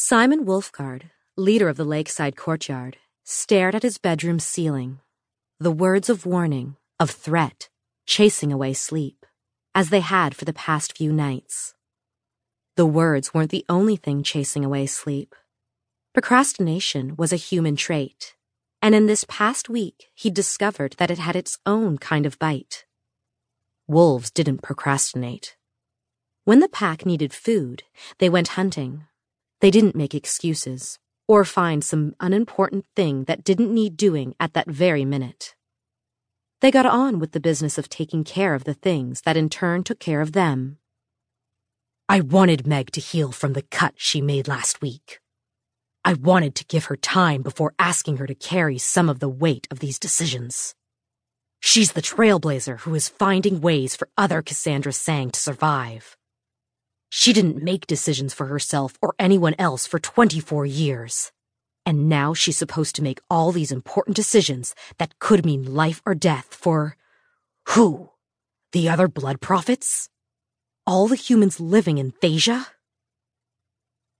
Simon Wolfgard, leader of the lakeside courtyard, stared at his bedroom ceiling. The words of warning, of threat, chasing away sleep, as they had for the past few nights. The words weren't the only thing chasing away sleep. Procrastination was a human trait, and in this past week he'd discovered that it had its own kind of bite. Wolves didn't procrastinate. When the pack needed food, they went hunting. They didn't make excuses or find some unimportant thing that didn't need doing at that very minute. They got on with the business of taking care of the things that in turn took care of them. I wanted Meg to heal from the cut she made last week. I wanted to give her time before asking her to carry some of the weight of these decisions. She's the trailblazer who is finding ways for other Cassandra sangue to survive. She didn't make decisions for herself or anyone else for 24 years. And now she's supposed to make all these important decisions that could mean life or death for who? The other blood prophets? All the humans living in Thaisia?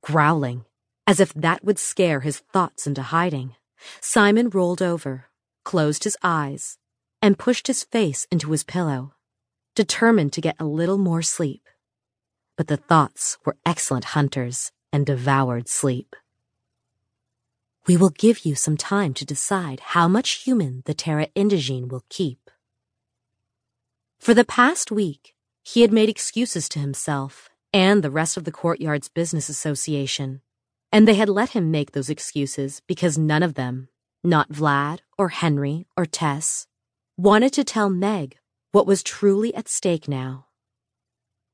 Growling, as if that would scare his thoughts into hiding, Simon rolled over, closed his eyes, and pushed his face into his pillow, determined to get a little more sleep. But the thoughts were excellent hunters and devoured sleep. We will give you some time to decide how much human the Terra Indigene will keep. For the past week, he had made excuses to himself and the rest of the courtyard's business association, and they had let him make those excuses because none of them, not Vlad or Henry or Tess, wanted to tell Meg what was truly at stake now.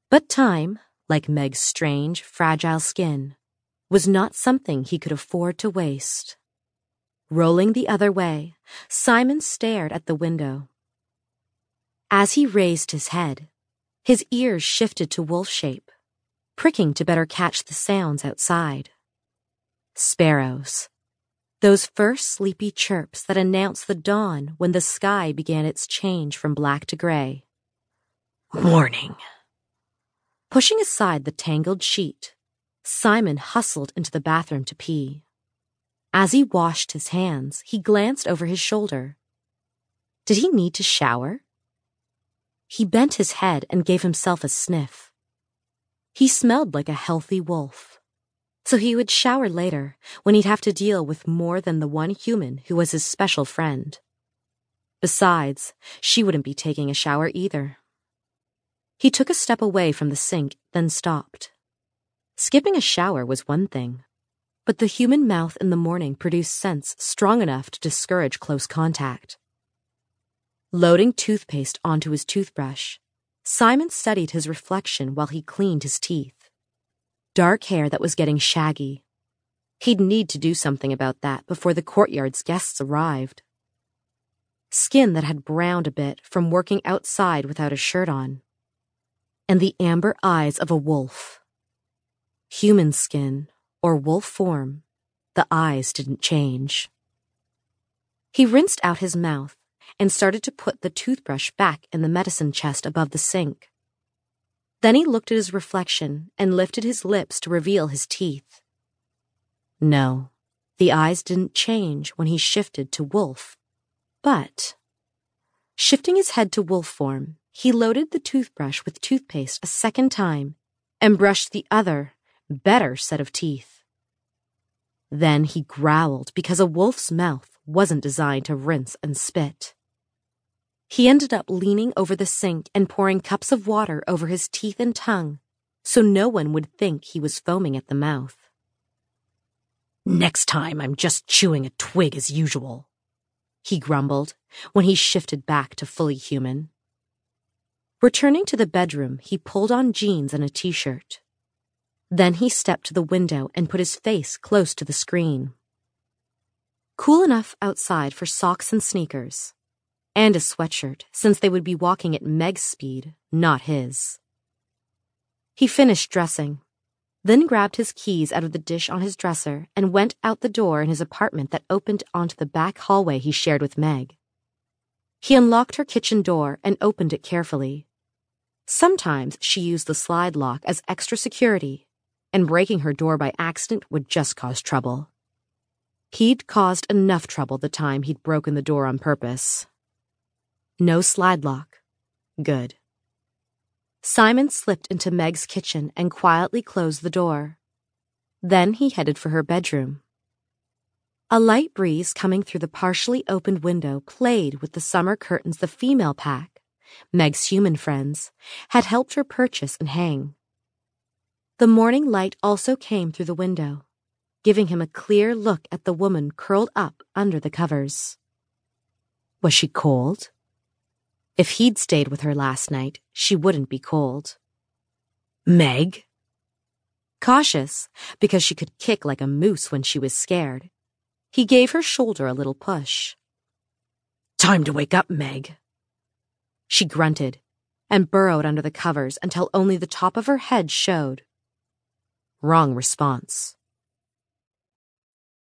But time, like Meg's strange, fragile skin, was not something he could afford to waste. Rolling the other way, Simon stared at the window. As he raised his head, his ears shifted to wolf shape, pricking to better catch the sounds outside. Sparrows, those first sleepy chirps that announced the dawn when the sky began its change from black to gray. Morning. Pushing aside the tangled sheet, Simon hustled into the bathroom to pee. As he washed his hands, he glanced over his shoulder. Did he need to shower? He bent his head and gave himself a sniff. He smelled like a healthy wolf so he would shower later when he'd have to deal with more than the one human who was his special friend. Besides, she wouldn't be taking a shower either. He took a step away from the sink, then stopped. Skipping a shower was one thing, but the human mouth in the morning produced scents strong enough to discourage close contact. Loading toothpaste onto his toothbrush, Simon studied his reflection while he cleaned his teeth dark hair that was getting shaggy. He'd need to do something about that before the courtyard's guests arrived. Skin that had browned a bit from working outside without a shirt on. And the amber eyes of a wolf. Human skin, or wolf form, the eyes didn't change. He rinsed out his mouth and started to put the toothbrush back in the medicine chest above the sink. Then he looked at his reflection and lifted his lips to reveal his teeth. No, the eyes didn't change when he shifted to wolf. But, shifting his head to wolf form, he loaded the toothbrush with toothpaste a second time and brushed the other, better set of teeth. Then he growled because a wolf's mouth wasn't designed to rinse and spit. He ended up leaning over the sink and pouring cups of water over his teeth and tongue so no one would think he was foaming at the mouth. Next time I'm just chewing a twig as usual, he grumbled when he shifted back to fully human. Returning to the bedroom, he pulled on jeans and a t shirt. Then he stepped to the window and put his face close to the screen. Cool enough outside for socks and sneakers, and a sweatshirt, since they would be walking at Meg's speed, not his. He finished dressing, then grabbed his keys out of the dish on his dresser and went out the door in his apartment that opened onto the back hallway he shared with Meg. He unlocked her kitchen door and opened it carefully. Sometimes she used the slide lock as extra security, and breaking her door by accident would just cause trouble. He'd caused enough trouble the time he'd broken the door on purpose. No slide lock. Good. Simon slipped into Meg's kitchen and quietly closed the door. Then he headed for her bedroom. A light breeze coming through the partially opened window played with the summer curtains the female pack, Meg's human friends, had helped her purchase and hang. The morning light also came through the window, giving him a clear look at the woman curled up under the covers. Was she cold? If he'd stayed with her last night, she wouldn't be cold. Meg? Cautious, because she could kick like a moose when she was scared, he gave her shoulder a little push. Time to wake up, Meg. She grunted and burrowed under the covers until only the top of her head showed. Wrong response.